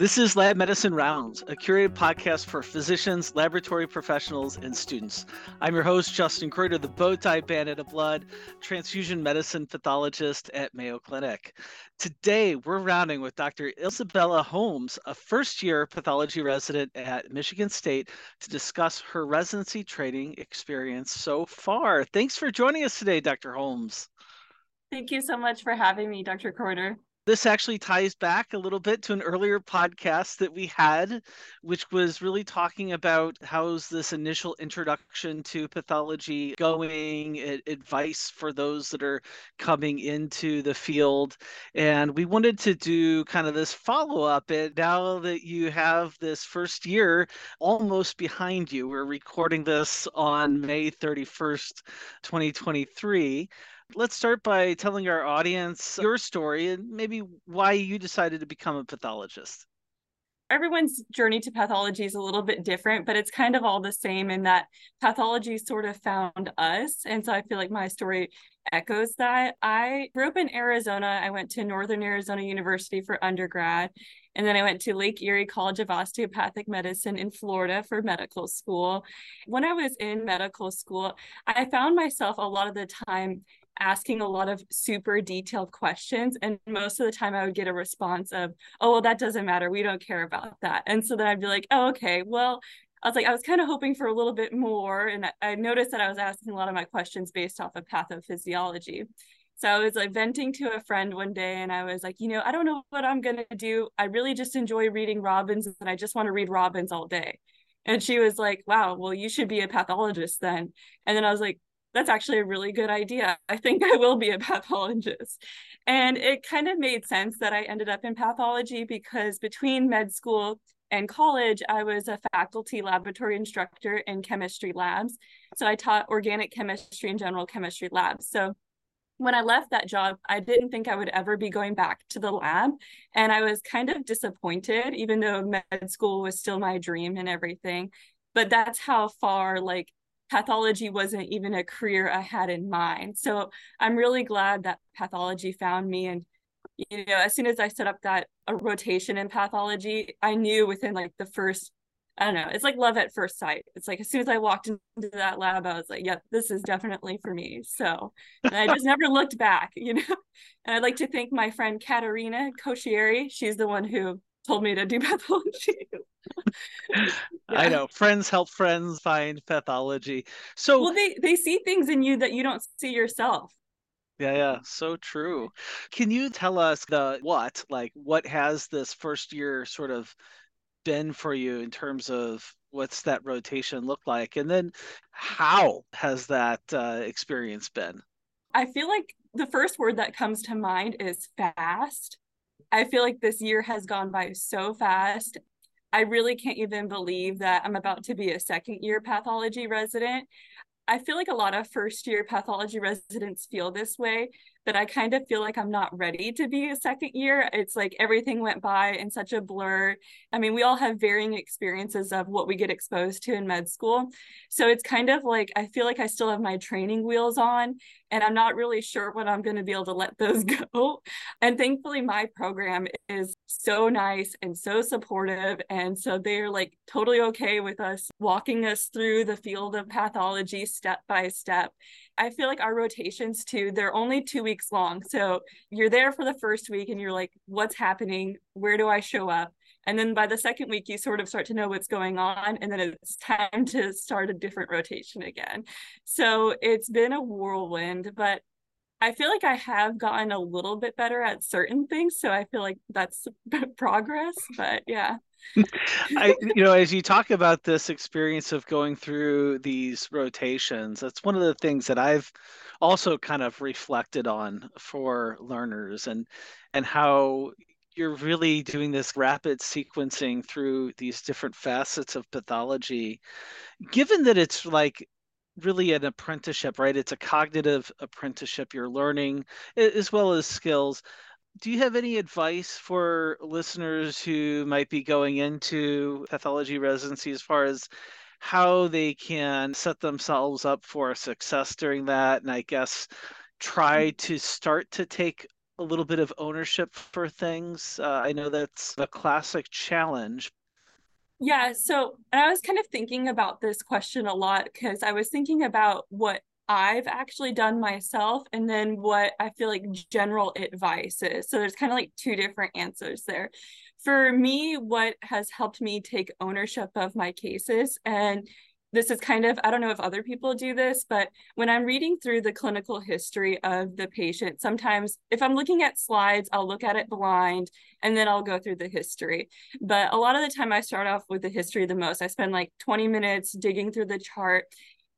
This is Lab Medicine Rounds, a curated podcast for physicians, laboratory professionals, and students. I'm your host, Justin Kreuter, the bow tie bandit of blood, transfusion medicine pathologist at Mayo Clinic. Today, we're rounding with Dr. Isabella Holmes, a first year pathology resident at Michigan State, to discuss her residency training experience so far. Thanks for joining us today, Dr. Holmes. Thank you so much for having me, Dr. Kreuter this actually ties back a little bit to an earlier podcast that we had, which was really talking about how's this initial introduction to pathology going, advice for those that are coming into the field. And we wanted to do kind of this follow up. And now that you have this first year almost behind you, we're recording this on May 31st, 2023 let's start by telling our audience your story and maybe why you decided to become a pathologist. Everyone's journey to pathology is a little bit different, but it's kind of all the same in that pathology sort of found us. And so I feel like my story echoes that. I grew up in Arizona. I went to Northern Arizona University for undergrad. And then I went to Lake Erie College of Osteopathic Medicine in Florida for medical school. When I was in medical school, I found myself a lot of the time asking a lot of super detailed questions. And most of the time I would get a response of, oh, well, that doesn't matter. We don't care about that. And so then I'd be like, oh, okay, well, I was like, I was kind of hoping for a little bit more. And I noticed that I was asking a lot of my questions based off of pathophysiology. So I was like venting to a friend one day and I was like, you know, I don't know what I'm going to do. I really just enjoy reading Robbins and I just want to read Robbins all day. And she was like, wow, well, you should be a pathologist then. And then I was like, that's actually a really good idea. I think I will be a pathologist. And it kind of made sense that I ended up in pathology because between med school and college, I was a faculty laboratory instructor in chemistry labs. So I taught organic chemistry and general chemistry labs. So when I left that job, I didn't think I would ever be going back to the lab. And I was kind of disappointed, even though med school was still my dream and everything. But that's how far like pathology wasn't even a career I had in mind. So I'm really glad that pathology found me. And, you know, as soon as I set up that a rotation in pathology, I knew within like the first, I don't know, it's like love at first sight. It's like as soon as I walked into that lab, I was like, yep, this is definitely for me. So I just never looked back, you know. And I'd like to thank my friend Katerina Koshieri. She's the one who told me to do pathology. yeah. I know friends help friends find pathology. So well, they they see things in you that you don't see yourself. Yeah, yeah, so true. Can you tell us the what, like what has this first year sort of been for you in terms of what's that rotation look like, and then how has that uh, experience been? I feel like the first word that comes to mind is fast. I feel like this year has gone by so fast. I really can't even believe that I'm about to be a second year pathology resident. I feel like a lot of first year pathology residents feel this way that I kind of feel like I'm not ready to be a second year. It's like everything went by in such a blur. I mean, we all have varying experiences of what we get exposed to in med school. So it's kind of like I feel like I still have my training wheels on and I'm not really sure when I'm going to be able to let those go. And thankfully, my program is so nice and so supportive. And so they're like totally okay with us walking us through the field of pathology step by step. I feel like our rotations too, they're only two weeks long. So you're there for the first week and you're like, what's happening? Where do I show up? And then by the second week, you sort of start to know what's going on. And then it's time to start a different rotation again. So it's been a whirlwind, but I feel like I have gotten a little bit better at certain things. So I feel like that's progress. But yeah. I, you know, as you talk about this experience of going through these rotations, that's one of the things that I've also kind of reflected on for learners and and how you're really doing this rapid sequencing through these different facets of pathology. Given that it's like really an apprenticeship right it's a cognitive apprenticeship you're learning as well as skills do you have any advice for listeners who might be going into pathology residency as far as how they can set themselves up for success during that and i guess try to start to take a little bit of ownership for things? Uh, I know that's a classic challenge. Yeah, so I was kind of thinking about this question a lot because I was thinking about what I've actually done myself and then what I feel like general advice is. So there's kind of like two different answers there. For me, what has helped me take ownership of my cases and this is kind of i don't know if other people do this but when i'm reading through the clinical history of the patient sometimes if i'm looking at slides i'll look at it blind and then i'll go through the history. But a lot of the time i start off with the history the most. I spend like 20 minutes digging through the chart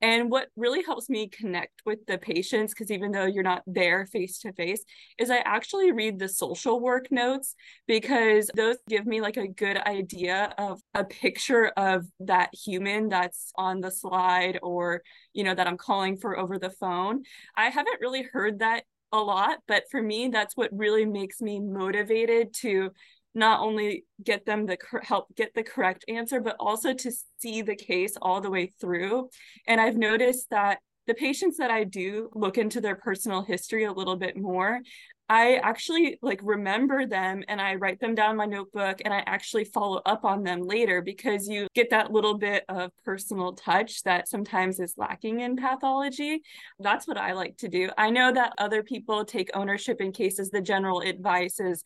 and what really helps me connect with the patients, because even though you're not there face to face, is I actually read the social work notes because those give me like a good idea of a picture of that human that's on the slide or, you know, that I'm calling for over the phone. I haven't really heard that a lot, but for me, that's what really makes me motivated to not only get them the help get the correct answer but also to see the case all the way through. And i've noticed that the patients that i do look into their personal history a little bit more i actually like remember them and i write them down in my notebook and i actually follow up on them later because you get that little bit of personal touch that sometimes is lacking in pathology. That's what i like to do. I know that other people take ownership in cases. The general advice is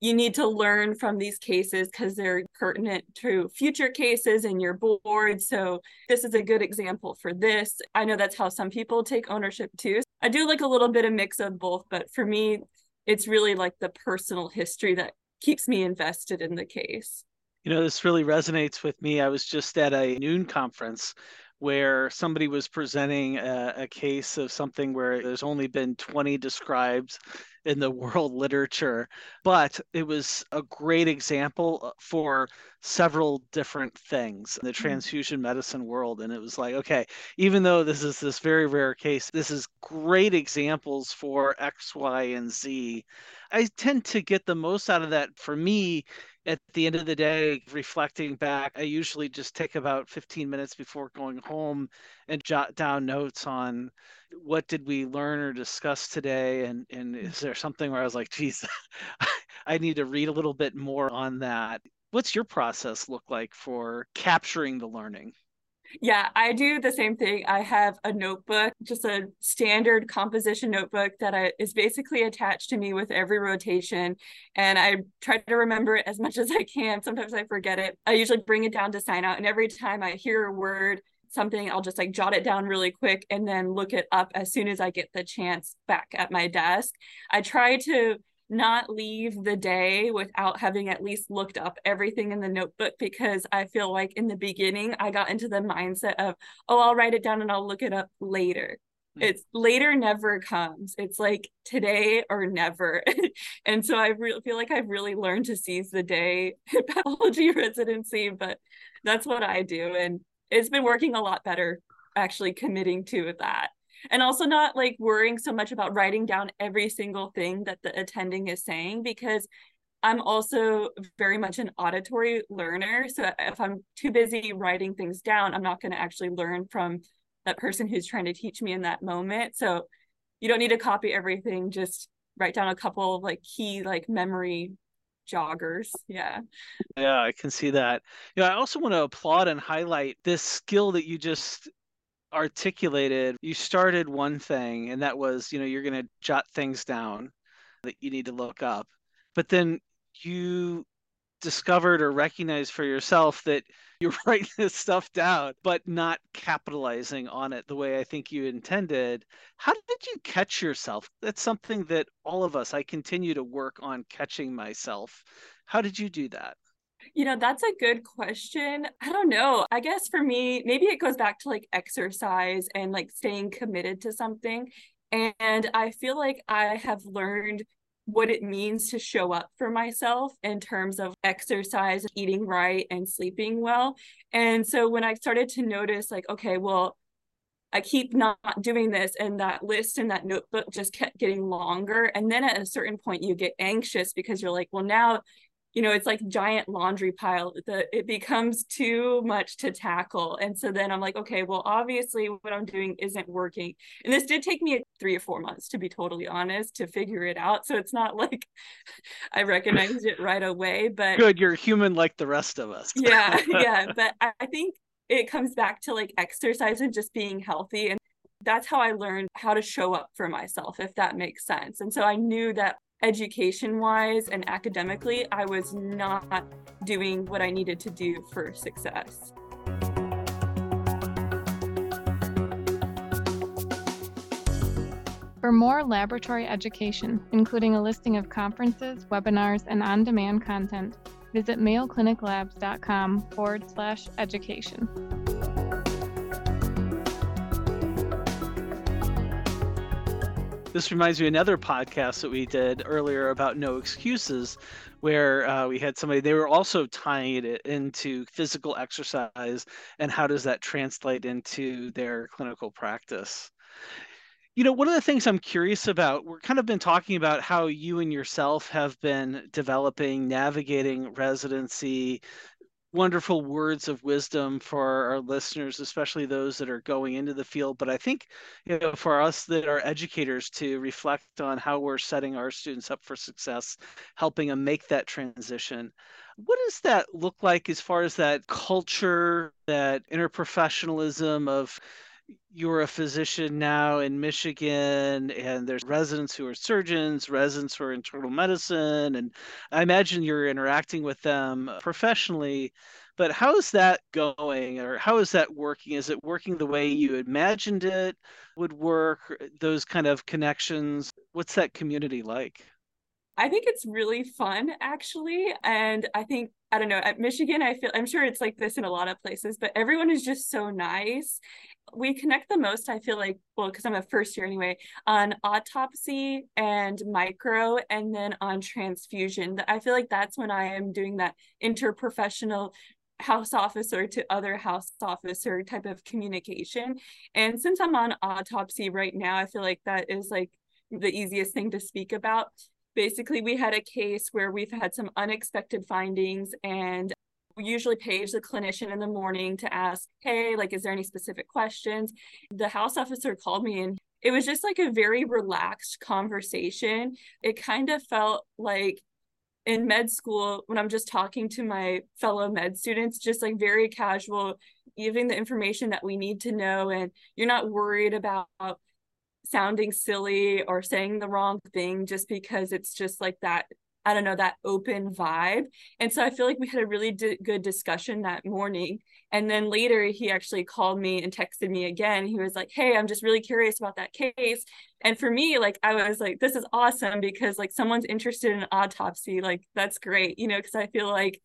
you need to learn from these cases because they're pertinent to future cases in your board. So this is a good example for this. I know that's how some people take ownership too. I do like a little bit of mix of both, but for me, it's really like the personal history that keeps me invested in the case. You know, this really resonates with me. I was just at a noon conference where somebody was presenting a, a, case of something where there's only been 20 described in the world literature, but it was a great example uh, for several different things in the mm. transfusion medicine world. And it was like, okay, even though this is this very rare case, this is great examples for X, Y, and Z. I tend to get the most out of that for me at the end of the day, reflecting back, I usually just take about 15 minutes before going home and jot down notes on what did we learn or discuss today? And and mm. is there something where i was like geez i need to read a little bit more on that. What's your process look like for capturing the learning yeah, I do the same thing. I have a notebook, just a standard composition notebook that I, is basically attached to me with every rotation. And I try to remember it as much as I can. Sometimes I forget it. I usually bring it down to sign out. And every time I hear a word something, I'll just like jot it down really quick and then look it up as soon as I get the chance back at my desk. I try to not leave the day without having at least looked up everything in the notebook because I feel like in the beginning I got into the mindset of, oh, I'll write it down and I'll look it up later. Hmm. It's later never comes. It's like today or never. and so I re- feel like I've really learned to seize the day in pathology residency, but that's what I do. And it's been working a lot better actually committing to that and also not like worrying so much about writing down every single thing that the attending is saying because I'm also very much an auditory learner. So if I'm too busy writing things down, I'm not going to actually learn from that person who's trying to teach me in that moment. So you don't need to copy everything, just write down a couple of like key like memory joggers. Yeah. Yeah, I can see that. Yeah, I also want to applaud and highlight this skill that you just articulated. You started one thing, and that was, you know, you're going to jot things down that you need to look up. But then you discovered or recognized for yourself that you're writing this stuff down, but not capitalizing on it the way I think you intended. How did you catch yourself? That's something that all of us, I continue to work on catching myself. How did you do that? You know, that's a good question. I don't know. I guess for me, maybe it goes back to like exercise and like staying committed to something. And I feel like I have learned what it means to show up for myself in terms of exercise, eating right, and sleeping well. And so when I started to notice, like, okay, well, I keep not doing this, and that list and that notebook just kept getting longer. And then at a certain point, you get anxious because you're like, well, now you know it's like giant laundry pile the it becomes too much to tackle. And so then i'm like okay well obviously what i'm doing isn't working. And this did take me three or four months to be totally honest to figure it out. So it's not like i recognized it right away but good you're human like the rest of us. Yeah yeah but i think it comes back to like exercise and just being healthy and that's how I learned how to show up for myself, if that makes sense. And so I knew that education wise and academically, I was not doing what I needed to do for success. For more laboratory education, including a listing of conferences, webinars, and on demand content, visit mayocliniclabs.com forward slash education. This reminds me of another podcast that we did earlier about no excuses, where uh, we had somebody, they were also tying it into physical exercise and how does that translate into their clinical practice. You know, one of the things I'm curious about, we're kind of been talking about how you and yourself have been developing, navigating residency, wonderful words of wisdom for our listeners, especially those that are going into the field. But I think, you know, for us that are educators to reflect on how we're setting our students up for success, helping them make that transition. What does that look like as far as that culture, that interprofessionalism of you're a physician now in Michigan, and there's residents who are surgeons, residents who are internal medicine, and I imagine you're interacting with them professionally. But how is that going, or how is that working? Is it working the way you imagined it would work? Those kind of connections. What's that community like? I think it's really fun actually. And I think, I don't know, at Michigan, I feel, I'm sure it's like this in a lot of places, but everyone is just so nice. We connect the most, I feel like, well, because I'm a first year anyway, on autopsy and micro, and then on transfusion. I feel like that's when I am doing that interprofessional house officer to other house officer type of communication. And since I'm on autopsy right now, I feel like that is like the easiest thing to speak about basically we had a case where we've had some unexpected findings and we usually page the clinician in the morning to ask hey like is there any specific questions? The house officer called me and it was just like a very relaxed conversation. It kind of felt like in med school when i'm just talking to my fellow med students just like very casual giving the information that we need to know and you're not worried about sounding silly or saying the wrong thing just because it's just like that I don't know, that open vibe. And so I feel like we had a really d- good discussion that morning. And then later he actually called me and texted me again. He was like, Hey, I'm just really curious about that case. And for me, like, I was like, this is awesome because like someone's interested in autopsy. Like, that's great, you know, because I feel like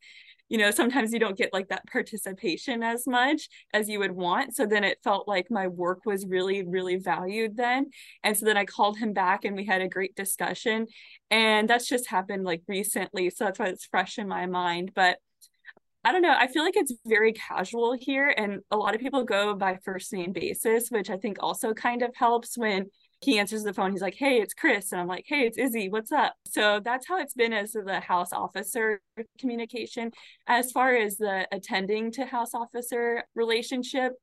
you know sometimes you don't get like that participation as much as you would want. So then it felt like my work was really really valued then. And so then i called him back and we had a great discussion. And that's just happened like recently. So that's why it's fresh in my mind. But I don't know. I feel like it's very casual here, and a lot of people go by first name basis, which I think also kind of helps when he answers the phone. He's like, Hey, it's Chris. And I'm like, Hey, it's Izzy. What's up? So that's how it's been as the house officer communication. As far as the attending to house officer relationship,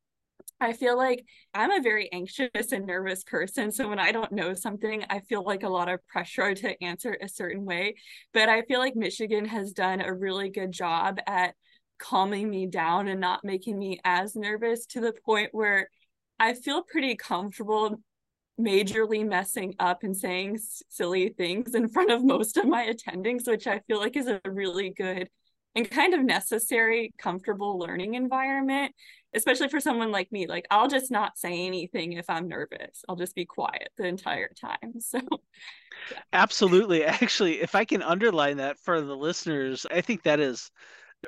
I feel like I'm a very anxious and nervous person. So when I don't know something, I feel like a lot of pressure to answer a certain way. But I feel like Michigan has done a really good job at calming me down and not making me as nervous to the point where I feel pretty comfortable majorly messing up and saying silly things in front of most of my attendings, which I feel like is a really good and kind of necessary, comfortable learning environment, especially for someone like me. Like, I'll just not say anything if I'm nervous, I'll just be quiet the entire time. So, yeah. absolutely. Actually, if I can underline that for the listeners, I think that is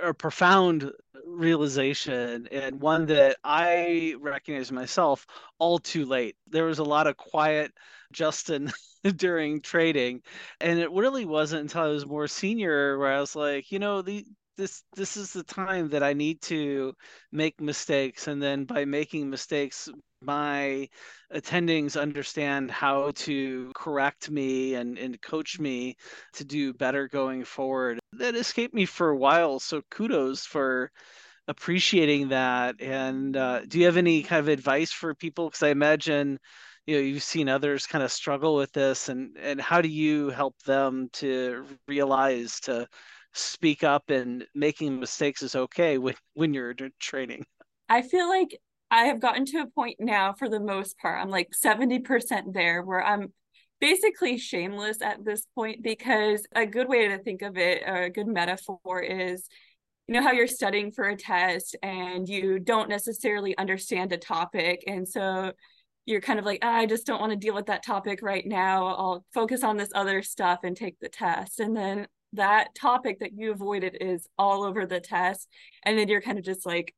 a profound realization and one that I recognize myself all too late. There was a lot of quiet Justin during trading, and it really wasn't until I was more senior where I was like, you know, the this this is the time that I need to make mistakes, and then by making mistakes, my attendings understand how to correct me and, and coach me to do better going forward. That escaped me for a while. So kudos for appreciating that. And uh, do you have any kind of advice for people? Because I imagine you know you've seen others kind of struggle with this, and and how do you help them to realize to speak up and making mistakes is okay when when you're training? I feel like I have gotten to a point now for the most part. I'm like 70% there where I'm basically shameless at this point because a good way to think of it, or a good metaphor is you know how you're studying for a test and you don't necessarily understand a topic and so you're kind of like oh, i just don't want to deal with that topic right now i'll focus on this other stuff and take the test and then that topic that you avoided is all over the test and then you're kind of just like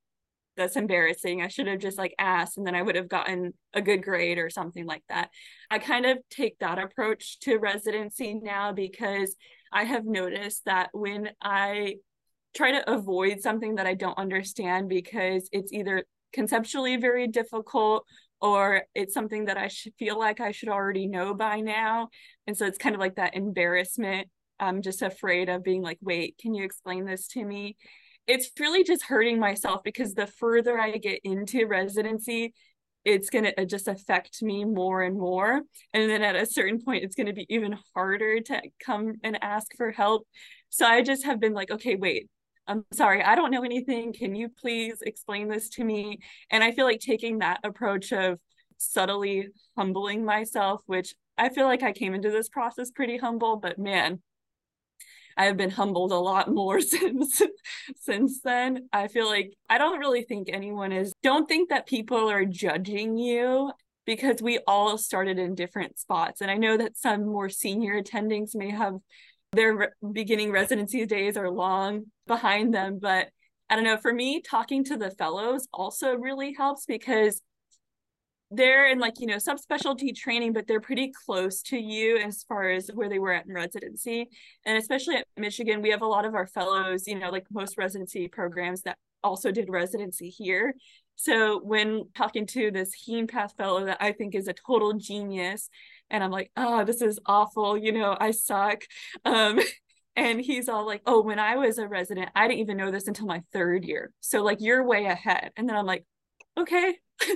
that's embarrassing i should have just like asked and then i would have gotten a good grade or something like that i kind of take that approach to residency now because i have noticed that when i try to avoid something that I don't understand because it's either conceptually very difficult or it's something that I should feel like I should already know by now. And so it's kind of like that embarrassment. I'm just afraid of being like, wait, can you explain this to me? It's really just hurting myself because the further I get into residency, it's going to just affect me more and more. And then at a certain point, it's going to be even harder to come and ask for help. So I just have been like, okay, wait, I'm sorry, I don't know anything. Can you please explain this to me? And I feel like taking that approach of subtly humbling myself, which I feel like I came into this process pretty humble, but man, I have been humbled a lot more since since then. I feel like I don't really think anyone is don't think that people are judging you because we all started in different spots. And I know that some more senior attendings may have their re- beginning residency days are long behind them. But I don't know, for me, talking to the fellows also really helps because they're in like, you know, subspecialty training, but they're pretty close to you as far as where they were at in residency. And especially at Michigan, we have a lot of our fellows, you know, like most residency programs that also did residency here. So when talking to this Heme Path fellow that I think is a total genius, and I'm like, oh, this is awful, you know, I suck. Um, and he's all like, oh, when I was a resident, I didn't even know this until my third year. So like you're way ahead. And then I'm like, okay.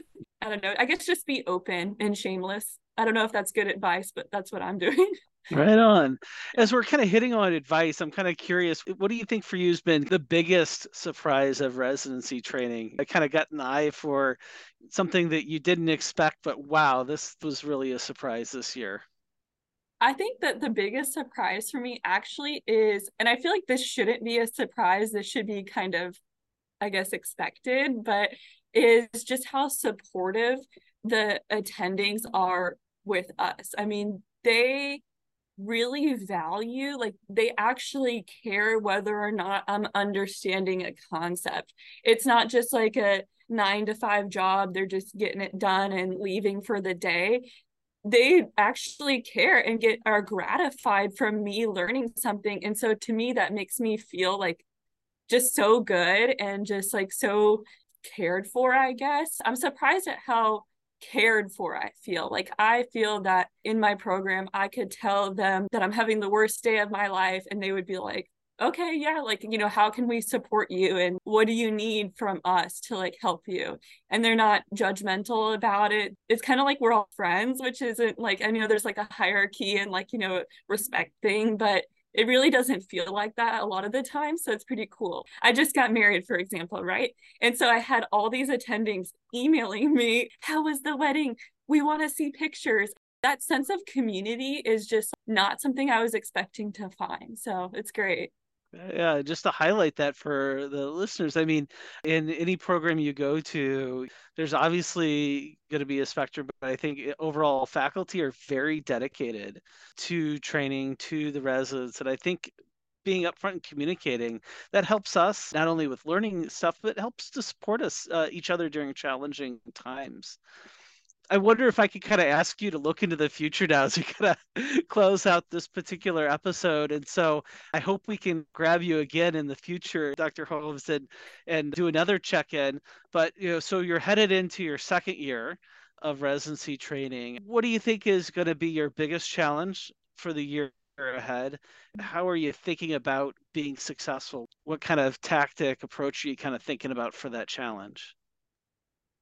I don't know. I guess just be open and shameless. I don't know if that's good advice, but that's what I'm doing. Right on. As we're kind of hitting on advice, I'm kind of curious. What do you think for you has been the biggest surprise of residency training? I kind of got an eye for something that you didn't expect, but wow, this was really a surprise this year. I think that the biggest surprise for me actually is, and I feel like this shouldn't be a surprise, this should be kind of, I guess, expected, but is just how supportive the attendings are with us. I mean, they really value like they actually care whether or not i'm understanding a concept. It's not just like a nine to five job they're just getting it done and leaving for the day. They actually care and get are gratified from me learning something. And so to me that makes me feel like just so good and just like so cared for i guess. I'm surprised at how cared for i feel. Like i feel that in my program i could tell them that i'm having the worst day of my life and they would be like okay yeah like you know how can we support you and what do you need from us to like help you? And they're not judgmental about it. It's kind of like we're all friends which isn't like i know there's like a hierarchy and like you know respect thing but it really doesn't feel like that a lot of the time. So it's pretty cool. I just got married, for example, right? And so I had all these attendings emailing me, How was the wedding? We want to see pictures. That sense of community is just not something I was expecting to find. So it's great. Yeah, just to highlight that for the listeners. I mean, in any program you go to, there's obviously going to be a spectrum, but I think overall faculty are very dedicated to training to the residents. And I think being upfront and communicating that helps us not only with learning stuff, but helps to support us uh, each other during challenging times. I wonder if I could kind of ask you to look into the future now as we kind of close out this particular episode. And so I hope we can grab you again in the future, Dr. Holmes, and, and do another check in. But, you know, so you're headed into your second year of residency training. What do you think is going to be your biggest challenge for the year ahead? How are you thinking about being successful? What kind of tactic approach are you kind of thinking about for that challenge?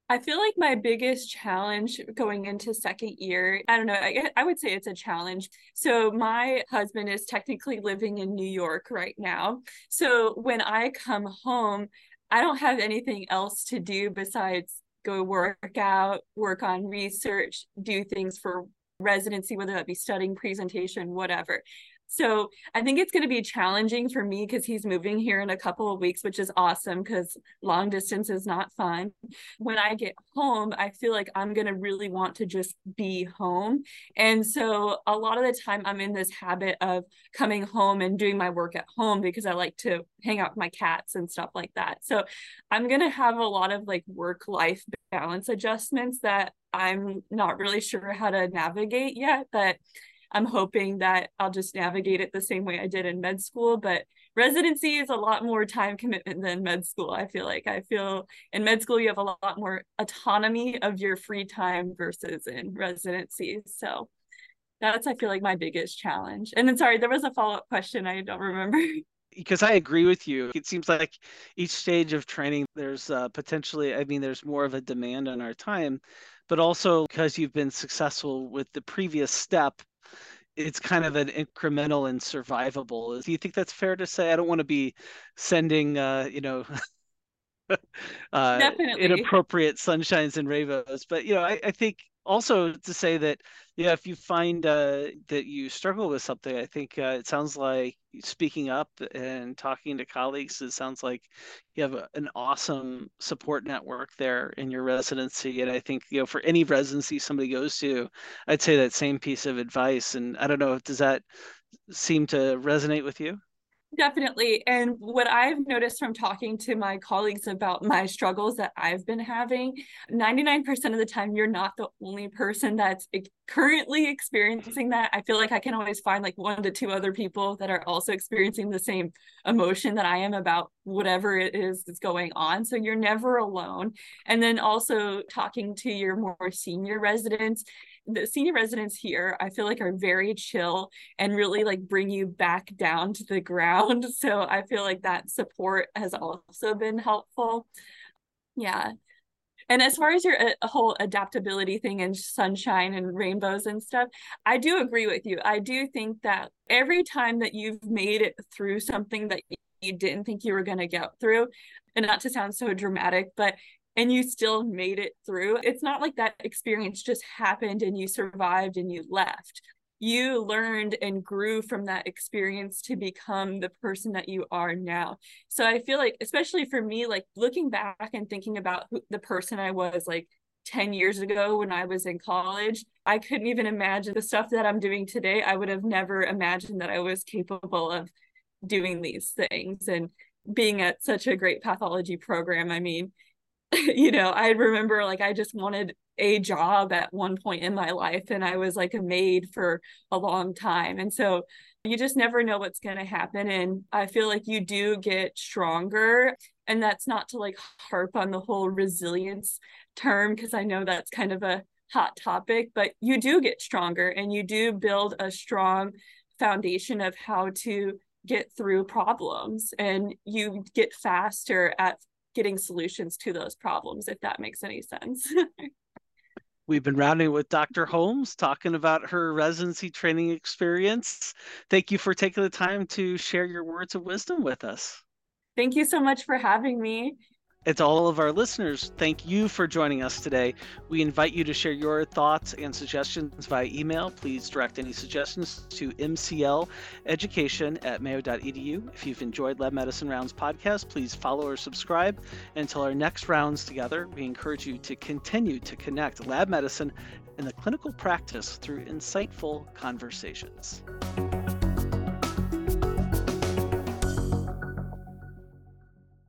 I feel like my biggest challenge going into second year, I don't know, I, I, would say it's a challenge. So, my husband is technically living in New York right now. So, when I come home, I don't have anything else to do besides go work out, work on research, do things for residency, whether that be studying, presentation, whatever. So I think it's going to be challenging for me because he's moving here in a couple of weeks, which is awesome because long distance is not fun. When I get home, I feel like I'm going to really want to just be home. And so a lot of the time, I'm in this habit of coming home and doing my work at home because I like to hang out with my cats and stuff like that. So I'm going to have a lot of like work life balance adjustments that I'm not really sure how to navigate yet. But I'm hoping that I'll just navigate it the same way I did in med school. But residency is a lot more time commitment than med school. I feel like I feel in med school you have a lot more autonomy of your free time versus in residency. So that's I feel like my biggest challenge. And then sorry, there was a follow-up question I don't remember. because I agree with you. It seems like each stage of training, there's uh, potentially, I mean, there's more of a demand on our time, but also because you've been successful with the previous step, it's kind of an incremental and survivable. Do you think that's fair to say? I don't want to be sending, uh, you know, uh, inappropriate sunshines and rainbows, but you know, I, I think also to say that yeah if you find uh, that you struggle with something i think uh, it sounds like speaking up and talking to colleagues it sounds like you have a, an awesome support network there in your residency. And i think you know for any residency somebody goes to i'd say that same piece of advice. And i don't know does that seem to resonate with you Definitely. And what I've noticed from talking to my colleagues about my struggles that I've been having, 99% of the time, you're not the only person that's currently experiencing that. I feel like I can always find like one to two other people that are also experiencing the same emotion that I am about whatever it is that's going on. So you're never alone. And then also talking to your more senior residents the senior residents here i feel like are very chill and really like bring you back down to the ground so i feel like that support has also been helpful yeah and as far as your uh, whole adaptability thing and sunshine and rainbows and stuff, I do agree with you. I do think that every time that you've made it through something that you didn't think you were going to get through, and not to sound so dramatic, but and you still made it through. It's not like that experience just happened and you survived and you left. You learned and grew from that experience to become the person that you are now. So I feel like, especially for me, like looking back and thinking about who, the person I was like 10 years ago when I was in college, I couldn't even imagine the stuff that I'm doing today. I would have never imagined that I was capable of doing these things and being at such a great pathology program. I mean, you know, I remember like I just wanted a job at one point in my life and I was like a maid for a long time. And so you just never know what's going to happen and I feel like you do get stronger and that's not to like harp on the whole resilience term because I know that's kind of a hot topic, but you do get stronger and you do build a strong foundation of how to get through problems and you get faster at getting solutions to those problems, if that makes any sense. We've been rounding with Dr. Holmes, talking about her residency training experience. Thank you for taking the time to share your words of wisdom with us. Thank you so much for having me. And to all of our listeners, thank you for joining us today. We invite you to share your thoughts and suggestions via email. Please direct any suggestions to mcleducation at mayo.edu. If you've enjoyed Lab Medicine Rounds podcast, please follow or subscribe. Until our next rounds together, we encourage you to continue to connect lab medicine and the clinical practice through insightful conversations.